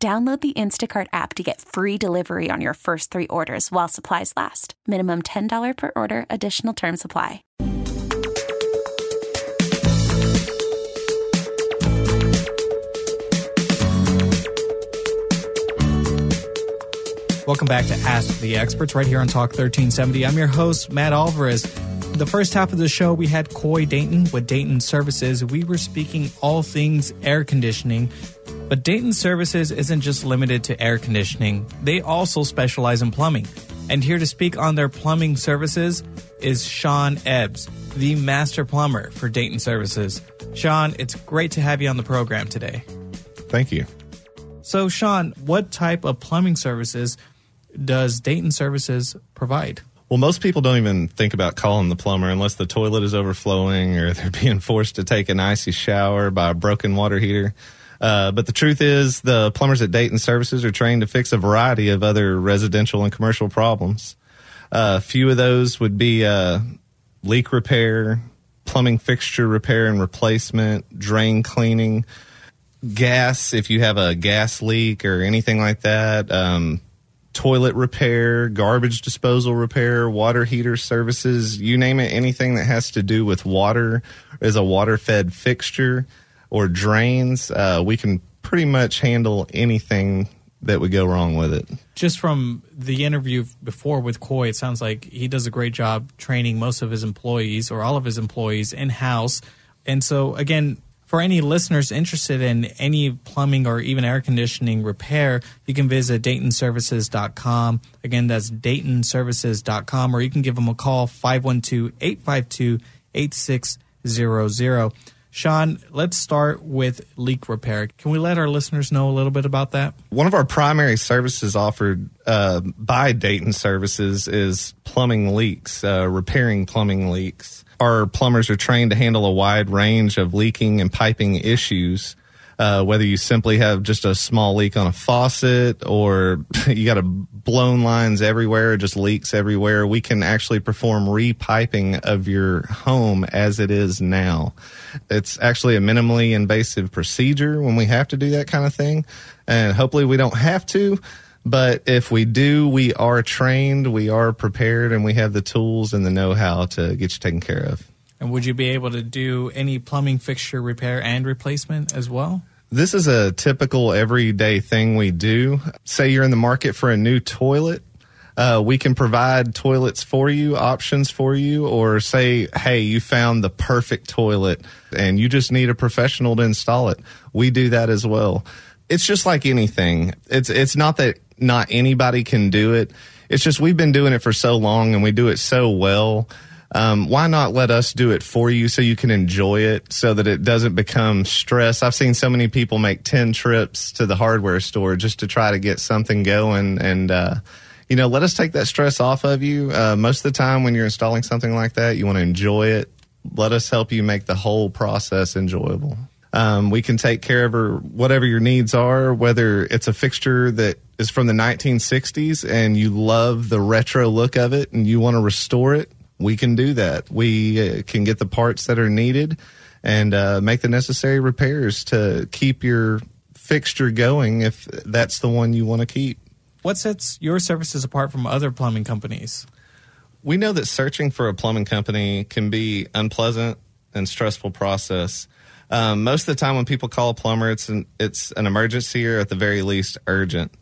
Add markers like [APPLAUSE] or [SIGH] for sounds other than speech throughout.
Download the Instacart app to get free delivery on your first three orders while supplies last. Minimum $10 per order, additional term supply. Welcome back to Ask the Experts right here on Talk 1370. I'm your host, Matt Alvarez. The first half of the show, we had Coy Dayton with Dayton Services. We were speaking all things air conditioning. But Dayton Services isn't just limited to air conditioning, they also specialize in plumbing. And here to speak on their plumbing services is Sean Ebbs, the master plumber for Dayton Services. Sean, it's great to have you on the program today. Thank you. So, Sean, what type of plumbing services does Dayton Services provide? Well, most people don't even think about calling the plumber unless the toilet is overflowing or they're [LAUGHS] being forced to take an icy shower by a broken water heater. Uh, but the truth is, the plumbers at Dayton Services are trained to fix a variety of other residential and commercial problems. Uh, a few of those would be uh, leak repair, plumbing fixture repair and replacement, drain cleaning, gas if you have a gas leak or anything like that, um, toilet repair, garbage disposal repair, water heater services, you name it, anything that has to do with water is a water fed fixture or drains, uh, we can pretty much handle anything that would go wrong with it. Just from the interview before with Coy, it sounds like he does a great job training most of his employees or all of his employees in house. And so, again, for any listeners interested in any plumbing or even air conditioning repair, you can visit DaytonServices.com. Again, that's DaytonServices.com, or you can give them a call, 512 852 8600. Sean, let's start with leak repair. Can we let our listeners know a little bit about that? One of our primary services offered uh, by Dayton Services is plumbing leaks, uh, repairing plumbing leaks. Our plumbers are trained to handle a wide range of leaking and piping issues uh, whether you simply have just a small leak on a faucet or [LAUGHS] you got a blown lines everywhere, just leaks everywhere, we can actually perform repiping of your home as it is now. It's actually a minimally invasive procedure when we have to do that kind of thing. And hopefully we don't have to. But if we do, we are trained, we are prepared, and we have the tools and the know how to get you taken care of. And would you be able to do any plumbing fixture repair and replacement as well? This is a typical everyday thing we do. Say you're in the market for a new toilet. Uh, we can provide toilets for you, options for you, or say, hey, you found the perfect toilet and you just need a professional to install it. We do that as well. It's just like anything. It's it's not that not anybody can do it. It's just we've been doing it for so long and we do it so well um, why not let us do it for you so you can enjoy it so that it doesn't become stress? I've seen so many people make 10 trips to the hardware store just to try to get something going. And, uh, you know, let us take that stress off of you. Uh, most of the time when you're installing something like that, you want to enjoy it. Let us help you make the whole process enjoyable. Um, we can take care of whatever your needs are, whether it's a fixture that is from the 1960s and you love the retro look of it and you want to restore it we can do that. We uh, can get the parts that are needed and uh, make the necessary repairs to keep your fixture going if that's the one you want to keep. What sets your services apart from other plumbing companies? We know that searching for a plumbing company can be unpleasant and stressful process. Um, most of the time, when people call a plumber, it's an it's an emergency or at the very least urgent.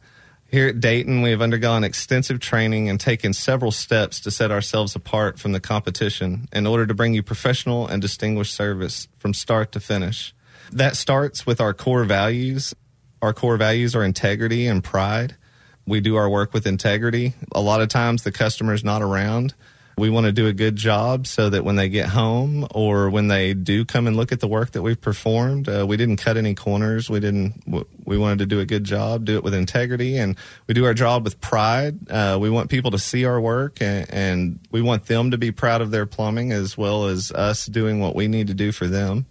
Here at Dayton, we have undergone extensive training and taken several steps to set ourselves apart from the competition in order to bring you professional and distinguished service from start to finish. That starts with our core values. Our core values are integrity and pride. We do our work with integrity. A lot of times the customer is not around. We want to do a good job so that when they get home or when they do come and look at the work that we've performed, uh, we didn't cut any corners. We didn't, we wanted to do a good job, do it with integrity, and we do our job with pride. Uh, we want people to see our work and, and we want them to be proud of their plumbing as well as us doing what we need to do for them.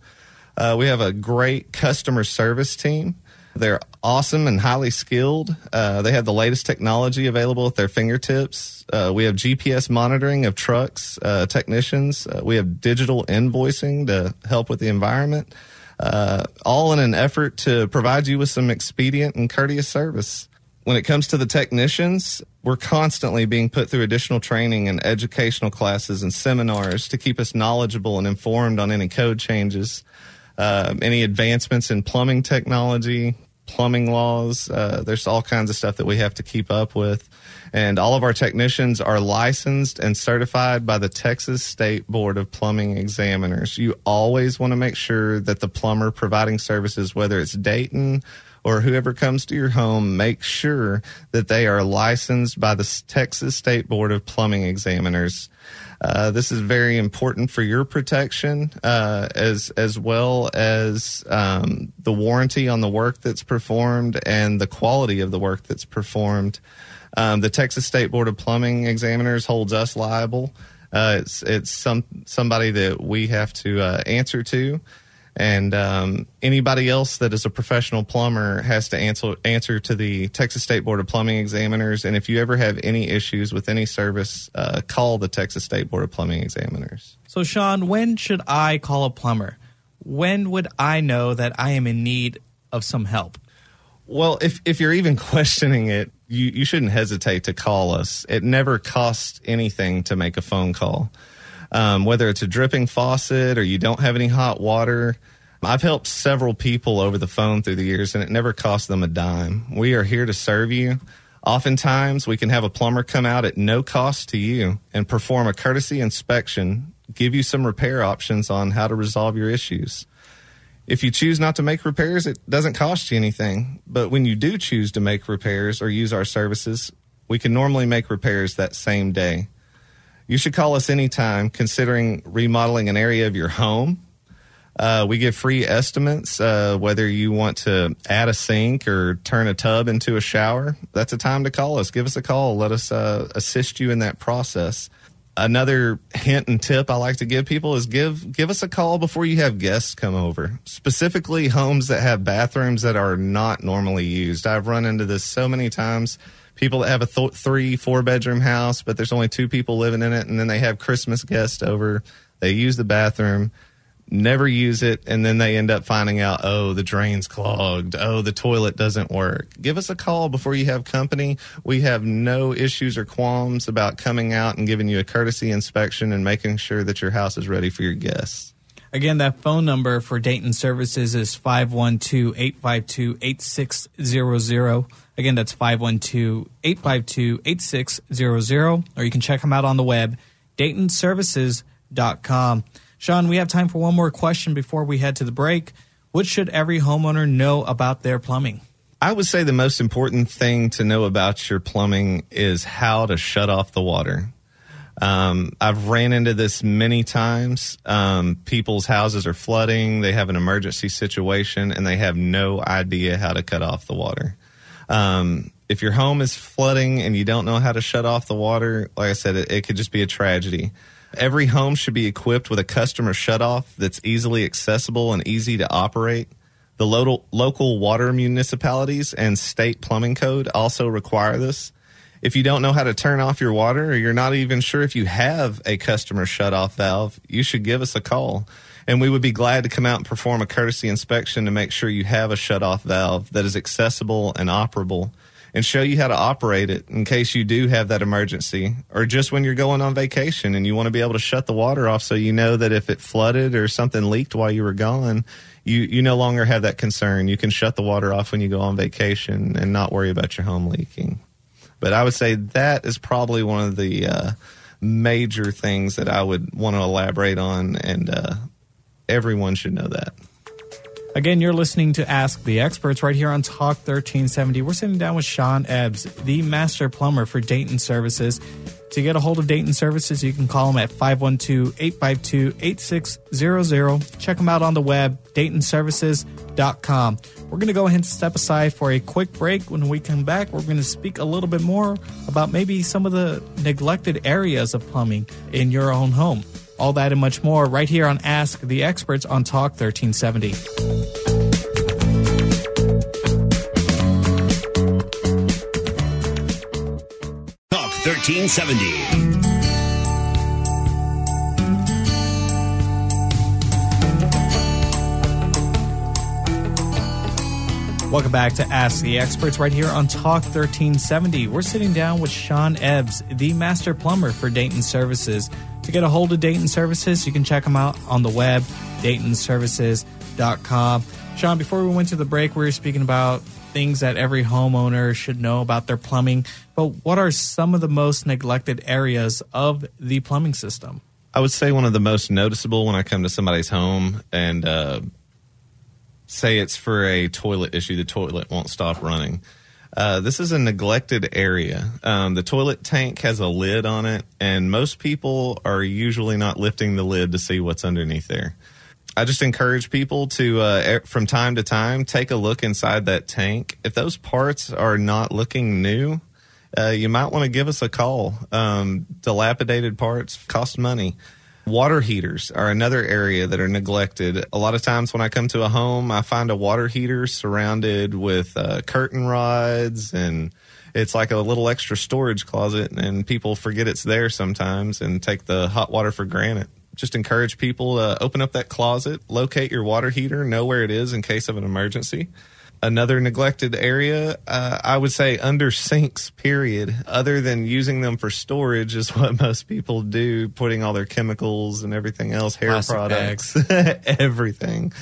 Uh, we have a great customer service team. They're awesome and highly skilled. Uh, they have the latest technology available at their fingertips. Uh, we have GPS monitoring of trucks, uh, technicians. Uh, we have digital invoicing to help with the environment, uh, all in an effort to provide you with some expedient and courteous service. When it comes to the technicians, we're constantly being put through additional training and educational classes and seminars to keep us knowledgeable and informed on any code changes. Uh, any advancements in plumbing technology, plumbing laws. Uh, there's all kinds of stuff that we have to keep up with. And all of our technicians are licensed and certified by the Texas State Board of Plumbing Examiners. You always want to make sure that the plumber providing services, whether it's Dayton or whoever comes to your home, make sure that they are licensed by the Texas State Board of Plumbing Examiners. Uh, this is very important for your protection, uh, as as well as um, the warranty on the work that's performed and the quality of the work that's performed. Um, the Texas State Board of Plumbing Examiners holds us liable. Uh, it's it's some somebody that we have to uh, answer to and um, anybody else that is a professional plumber has to answer answer to the Texas State Board of Plumbing Examiners. And if you ever have any issues with any service, uh, call the Texas State Board of Plumbing Examiners. So, Sean, when should I call a plumber? When would I know that I am in need of some help? Well, if if you're even [LAUGHS] questioning it, you, you shouldn't hesitate to call us. It never costs anything to make a phone call um, whether it's a dripping faucet or you don't have any hot water. I've helped several people over the phone through the years and it never cost them a dime. We are here to serve you. Oftentimes, we can have a plumber come out at no cost to you and perform a courtesy inspection, give you some repair options on how to resolve your issues. If you choose not to make repairs, it doesn't cost you anything. But when you do choose to make repairs or use our services, we can normally make repairs that same day. You should call us anytime considering remodeling an area of your home. Uh, we give free estimates, uh, whether you want to add a sink or turn a tub into a shower. That's a time to call us. Give us a call. Let us uh, assist you in that process. Another hint and tip I like to give people is give give us a call before you have guests come over. Specifically, homes that have bathrooms that are not normally used. I've run into this so many times people that have a th- three, four bedroom house, but there's only two people living in it, and then they have Christmas guests over. They use the bathroom, never use it, and then they end up finding out, oh, the drain's clogged. Oh, the toilet doesn't work. Give us a call before you have company. We have no issues or qualms about coming out and giving you a courtesy inspection and making sure that your house is ready for your guests. Again, that phone number for Dayton Services is 512 852 8600. Again, that's 512 852 8600. Or you can check them out on the web, DaytonServices.com. Sean, we have time for one more question before we head to the break. What should every homeowner know about their plumbing? I would say the most important thing to know about your plumbing is how to shut off the water. Um, I've ran into this many times. Um, people's houses are flooding, they have an emergency situation, and they have no idea how to cut off the water. Um, if your home is flooding and you don't know how to shut off the water, like I said, it, it could just be a tragedy. Every home should be equipped with a customer shutoff that's easily accessible and easy to operate. The local, local water municipalities and state plumbing code also require this. If you don't know how to turn off your water or you're not even sure if you have a customer shutoff valve, you should give us a call and we would be glad to come out and perform a courtesy inspection to make sure you have a shut-off valve that is accessible and operable and show you how to operate it in case you do have that emergency or just when you're going on vacation and you want to be able to shut the water off so you know that if it flooded or something leaked while you were gone, you, you no longer have that concern. You can shut the water off when you go on vacation and not worry about your home leaking. But I would say that is probably one of the uh, major things that I would want to elaborate on and uh, everyone should know that. Again, you're listening to Ask the Experts right here on Talk 1370. We're sitting down with Sean Ebbs, the master plumber for Dayton Services. To get a hold of Dayton Services, you can call them at 512-852-8600. Check them out on the web, daytonservices.com. We're going to go ahead and step aside for a quick break. When we come back, we're going to speak a little bit more about maybe some of the neglected areas of plumbing in your own home. All that and much more right here on Ask the Experts on Talk 1370. Talk 1370. Welcome back to Ask the Experts right here on Talk 1370. We're sitting down with Sean Ebbs, the master plumber for Dayton Services. To get a hold of Dayton Services, you can check them out on the web, daytonservices.com. Sean, before we went to the break, we were speaking about things that every homeowner should know about their plumbing. But what are some of the most neglected areas of the plumbing system? I would say one of the most noticeable when I come to somebody's home and uh, say it's for a toilet issue, the toilet won't stop running. Uh, this is a neglected area. Um, the toilet tank has a lid on it, and most people are usually not lifting the lid to see what's underneath there. I just encourage people to, uh, from time to time, take a look inside that tank. If those parts are not looking new, uh, you might want to give us a call. Um, dilapidated parts cost money. Water heaters are another area that are neglected. A lot of times when I come to a home, I find a water heater surrounded with uh, curtain rods and it's like a little extra storage closet and people forget it's there sometimes and take the hot water for granted. Just encourage people to open up that closet, locate your water heater, know where it is in case of an emergency another neglected area uh, i would say under sinks period. Other than using them for storage is what [LAUGHS] most people do putting all their chemicals and everything else hair Plastic products [LAUGHS] everything.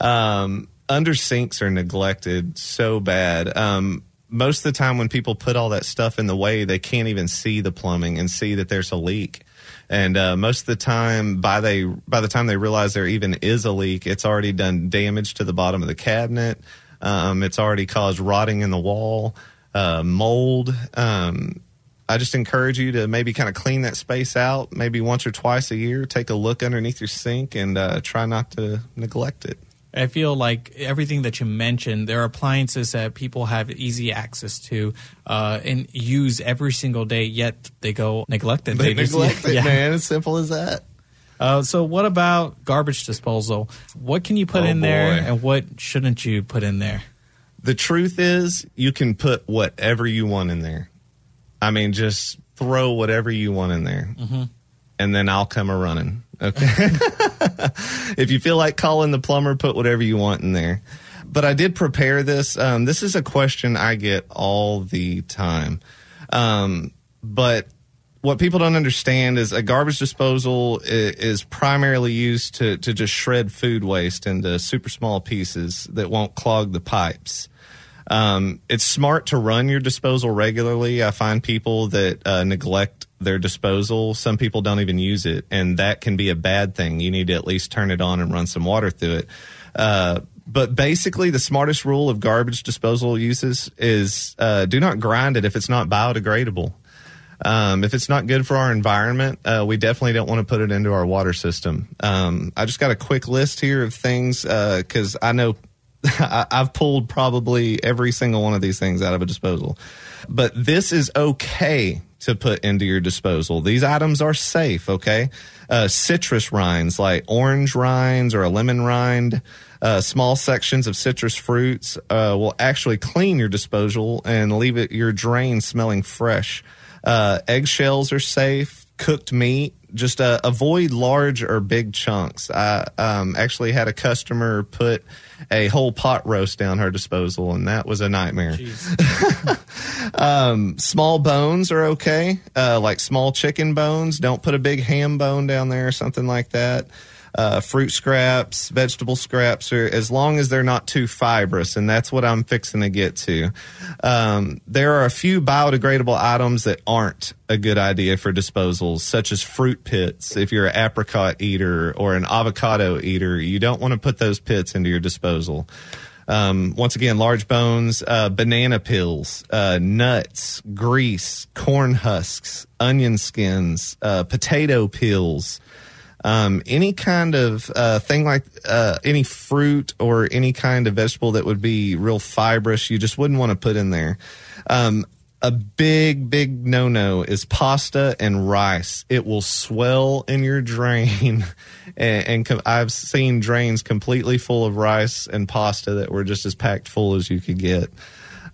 Um, under sinks are neglected so bad. Um, most of the time when people put all that stuff in the way they can't even see the plumbing and see that there's a leak. And uh, most of the time by they by the time they realize there even is a leak it's already done damage to the bottom of the cabinet um, it's already caused rotting in the wall, uh, mold. Um, I just encourage you to maybe kind of clean that space out, maybe once or twice a year. Take a look underneath your sink and uh, try not to neglect it. I feel like everything that you mentioned, there are appliances that people have easy access to uh, and use every single day, yet they go neglected. They, just- neglect [LAUGHS] it, yeah. man. As simple as that. Uh, so, what about garbage disposal? What can you put Oh, in there, boy. and what shouldn't you put in there? The truth is, you can put whatever you want in there. I mean, just throw whatever you want in there, and then I'll come a running. Okay. [LAUGHS] if you feel like calling the plumber, put whatever you want in there. But I did prepare this. Um, this is a question I get all the time. Um, but what people don't understand is a garbage disposal is primarily used to, to just shred food waste into super small pieces that won't clog the pipes. Um, it's smart to run your disposal regularly. I find people that uh, neglect their disposal. Some people don't even use it, and that can be a bad thing. You need to at least turn it on and run some water through it. Uh, but basically, the smartest rule of garbage disposal uses is uh, do not grind it if it's not biodegradable. Um, if it's not good for our environment, uh, we definitely don't want to put it into our water system. Um, I just got a quick list here of things because I know [LAUGHS] I, I've pulled probably every single one of these things out of a disposal. But this is okay to put into your disposal. These items are safe, okay? Uh, citrus rinds like orange rinds or a lemon rind, uh, small sections of citrus fruits uh, will actually clean your disposal and leave it your drain smelling fresh. Uh, eggshells are safe. Cooked meat, just uh, avoid large or big chunks. I um, actually had a customer put a whole pot roast down her disposal, and that was a nightmare. [LAUGHS] um, small bones are okay, uh, like small chicken bones. Don't put a big ham bone down there or something like that. Uh, fruit scraps, vegetable scraps, or as long as they're not too fibrous, and that's what I'm fixing to get to. Um, there are a few biodegradable items that aren't a good idea for disposals, such as fruit pits. If you're an apricot eater or an avocado eater, you don't want to put those pits into your disposal. Um, once again, large bones, uh, banana peels, uh, nuts, grease, corn husks, onion skins, uh, potato peels, um, any kind of uh, thing like uh, any fruit or any kind of vegetable that would be real fibrous, you just wouldn't want to put in there. Um, a big, big no no is pasta and rice. It will swell in your drain. [LAUGHS] and, and com- I've seen drains completely full of rice and pasta that were just as packed full as you could get.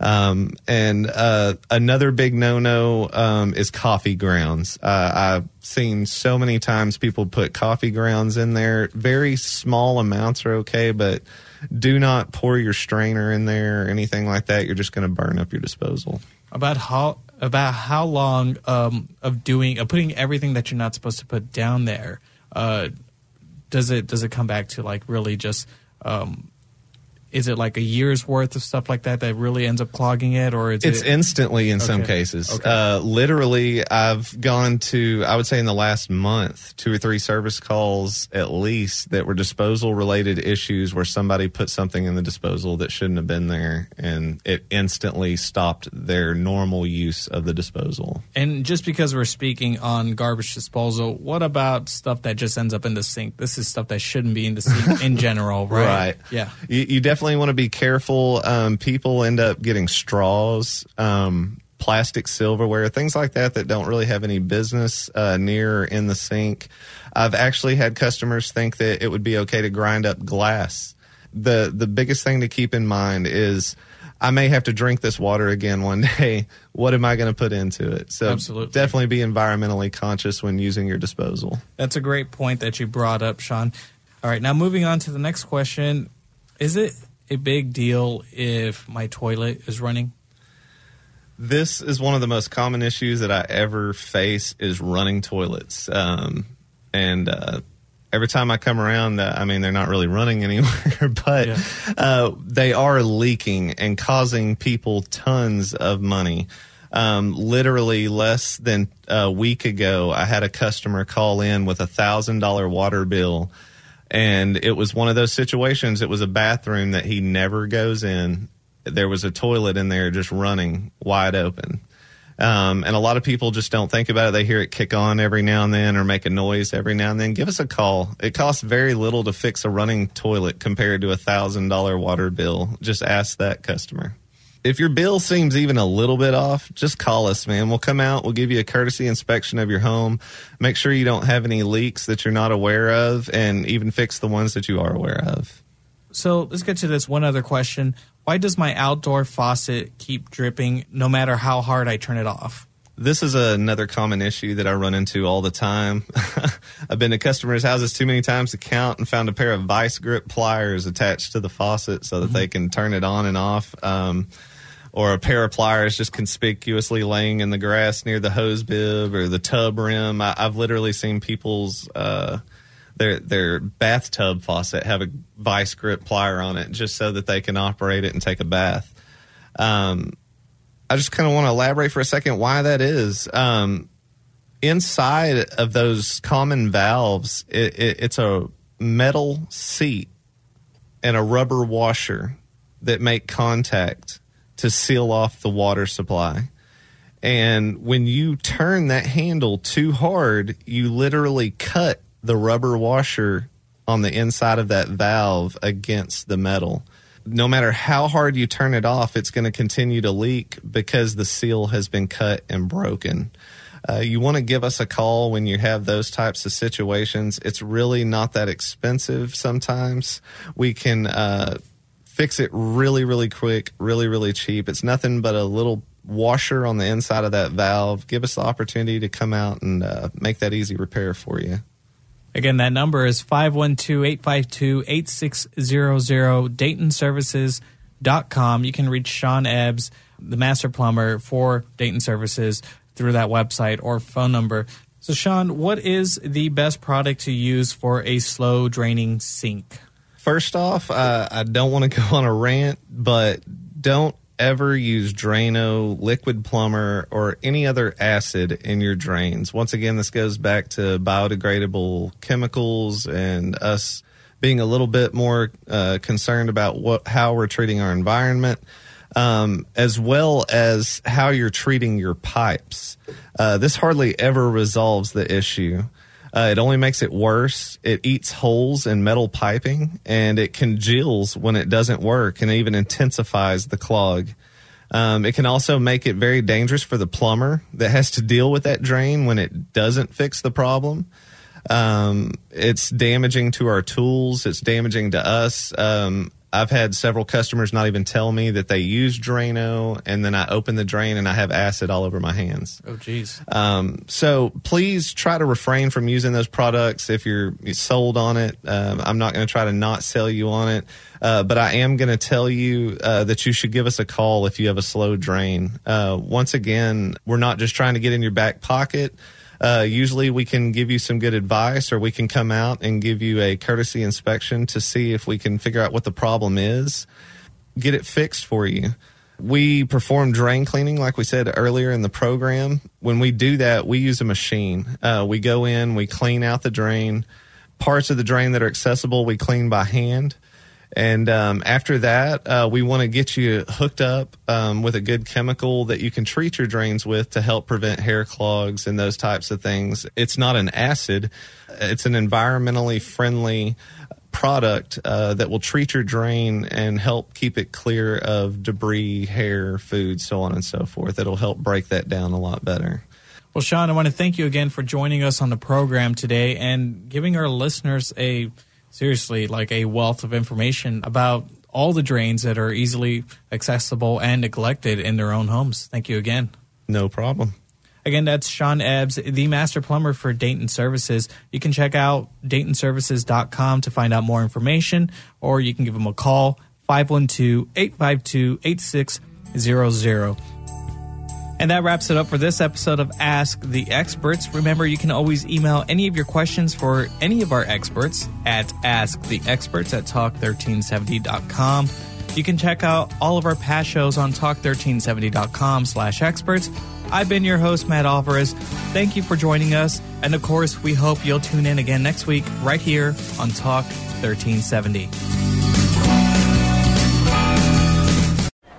Um, and uh, another big no no um, is coffee grounds. Uh, I've seen so many times people put coffee grounds in there. Very small amounts are okay, but do not pour your strainer in there or anything like that. You're just going to burn up your disposal about how about how long um, of doing of putting everything that you're not supposed to put down there uh, does it does it come back to like really just um, is it like a year's worth of stuff like that that really ends up clogging it or is it's it instantly in Okay. some cases Okay. uh, literally i've gone to i would say in the last month two or three service calls at least that were disposal related issues where somebody put something in the disposal that shouldn't have been there and it instantly stopped their normal use of the disposal and just because we're speaking on garbage disposal what about stuff that just ends up in the sink this is stuff that shouldn't be in the sink in [LAUGHS] general right Right. yeah You, you definitely want to be careful. Um, people end up getting straws, um, plastic silverware, things like that that don't really have any business uh, near or in the sink. I've actually had customers think that it would be okay to grind up glass. The the biggest thing to keep in mind is I may have to drink this water again one [LAUGHS] day. What am I going to put into it? So Absolutely. definitely be environmentally conscious when using your disposal. That's a great point that you brought up, Sean. All right, now moving on to the next question. Is it a big deal if my toilet is running? This is one of the most common issues that I ever face is running toilets. Um, and uh, every time I come around, uh, I mean, they're not really running [LAUGHS] anywhere, but Yeah. uh, they are leaking and causing people tons of money. Um, literally less than a week ago, I had a customer call in with a thousand dollar water bill. And it was one of those situations. It was a bathroom that he never goes in. There was a toilet in there just running wide open. Um, and a lot of people just don't think about it. They hear it kick on every now and then or make a noise every now and then. Give us a call. It costs very little to fix a running toilet compared to a thousand dollar water bill. Just ask that customer. If your bill seems even a little bit off, just call us, man. We'll come out. We'll give you a courtesy inspection of your home. Make sure you don't have any leaks that you're not aware of and even fix the ones that you are aware of. So let's get to this one other question. Why does my outdoor faucet keep dripping no matter how hard I turn it off? This is another common issue that I run into all the time. [LAUGHS] I've been to customers' houses too many times to count and found a pair of vice grip pliers attached to the faucet so that they can turn it on and off. Um, or a pair of pliers just conspicuously laying in the grass near the hose bib or the tub rim. I, I've literally seen people's uh, their their bathtub faucet have a vice grip plier on it just so that they can operate it and take a bath. Um, I just kind of want to elaborate for a second why that is. Um, inside of those common valves, it, it, it's a metal seat and a rubber washer that make contact to seal off the water supply. And when you turn that handle too hard, you literally cut the rubber washer on the inside of that valve against the metal. No matter how hard you turn it off, it's going to continue to leak because the seal has been cut and broken. Uh, you want to give us a call when you have those types of situations. It's really not that expensive sometimes. We can uh, fix it really, really quick, really, really cheap. It's nothing but a little washer on the inside of that valve. Give us the opportunity to come out and uh, make that easy repair for you. Again, that number is 512-852-8600, DaytonServices.com. You can reach Sean Ebbs, the master plumber for Dayton Services, through that website or phone number So, Sean, what is the best product to use for a slow draining sink? First off, uh, I don't want to go on a rant, but don't ever use Drano, Liquid-Plumr, or any other acid in your drains. Once again, this goes back to biodegradable chemicals and us being a little bit more uh, concerned about what how we're treating our environment um, as well as how you're treating your pipes. Uh, this hardly ever resolves the issue. Uh, it only makes it worse. It eats holes in metal piping and it congeals when it doesn't work and even intensifies the clog. Um, it can also make it very dangerous for the plumber that has to deal with that drain when it doesn't fix the problem. Um, it's damaging to our tools. It's damaging to us. Um, I've had several customers not even tell me that they use Drano, and then I open the drain and I have acid all over my hands. Oh, geez. Um, so please try to refrain from using those products if you're sold on it. Um, I'm not going to try to not sell you on it, uh, but I am going to tell you uh, that you should give us a call if you have a slow drain. Uh, once again, we're not just trying to get in your back pocket. Uh, usually we can give you some good advice or we can come out and give you a courtesy inspection to see if we can figure out what the problem is, get it fixed for you. We perform drain cleaning, like we said earlier in the program. When we do that, we use a machine. Uh, we go in, we clean out the drain. Parts of the drain that are accessible, we clean by hand. And um, after that, uh, we want to get you hooked up um, with a good chemical that you can treat your drains with to help prevent hair clogs and those types of things. It's not an acid, it's an environmentally friendly product uh, that will treat your drain and help keep it clear of debris, hair, food, so on and so forth. It'll help break that down a lot better. Well, Sean, I want to thank you again for joining us on the program today and giving our listeners a seriously like a wealth of information about all the drains that are easily accessible and neglected in their own homes. Thank you again. No problem. Again, that's Sean Ebbs, the master plumber for Dayton Services. You can check out DaytonServices.com to find out more information, or you can give them a call, 512 852 8600. And that wraps it up for this episode of Ask the Experts. Remember, you can always email any of your questions for any of our experts at asktheexperts at talk1370.com. You can check out all of our past shows on talk1370.com slash experts. I've been your host, Matt Alvarez. Thank you for joining us. And of course, we hope you'll tune in again next week right here on Talk 1370.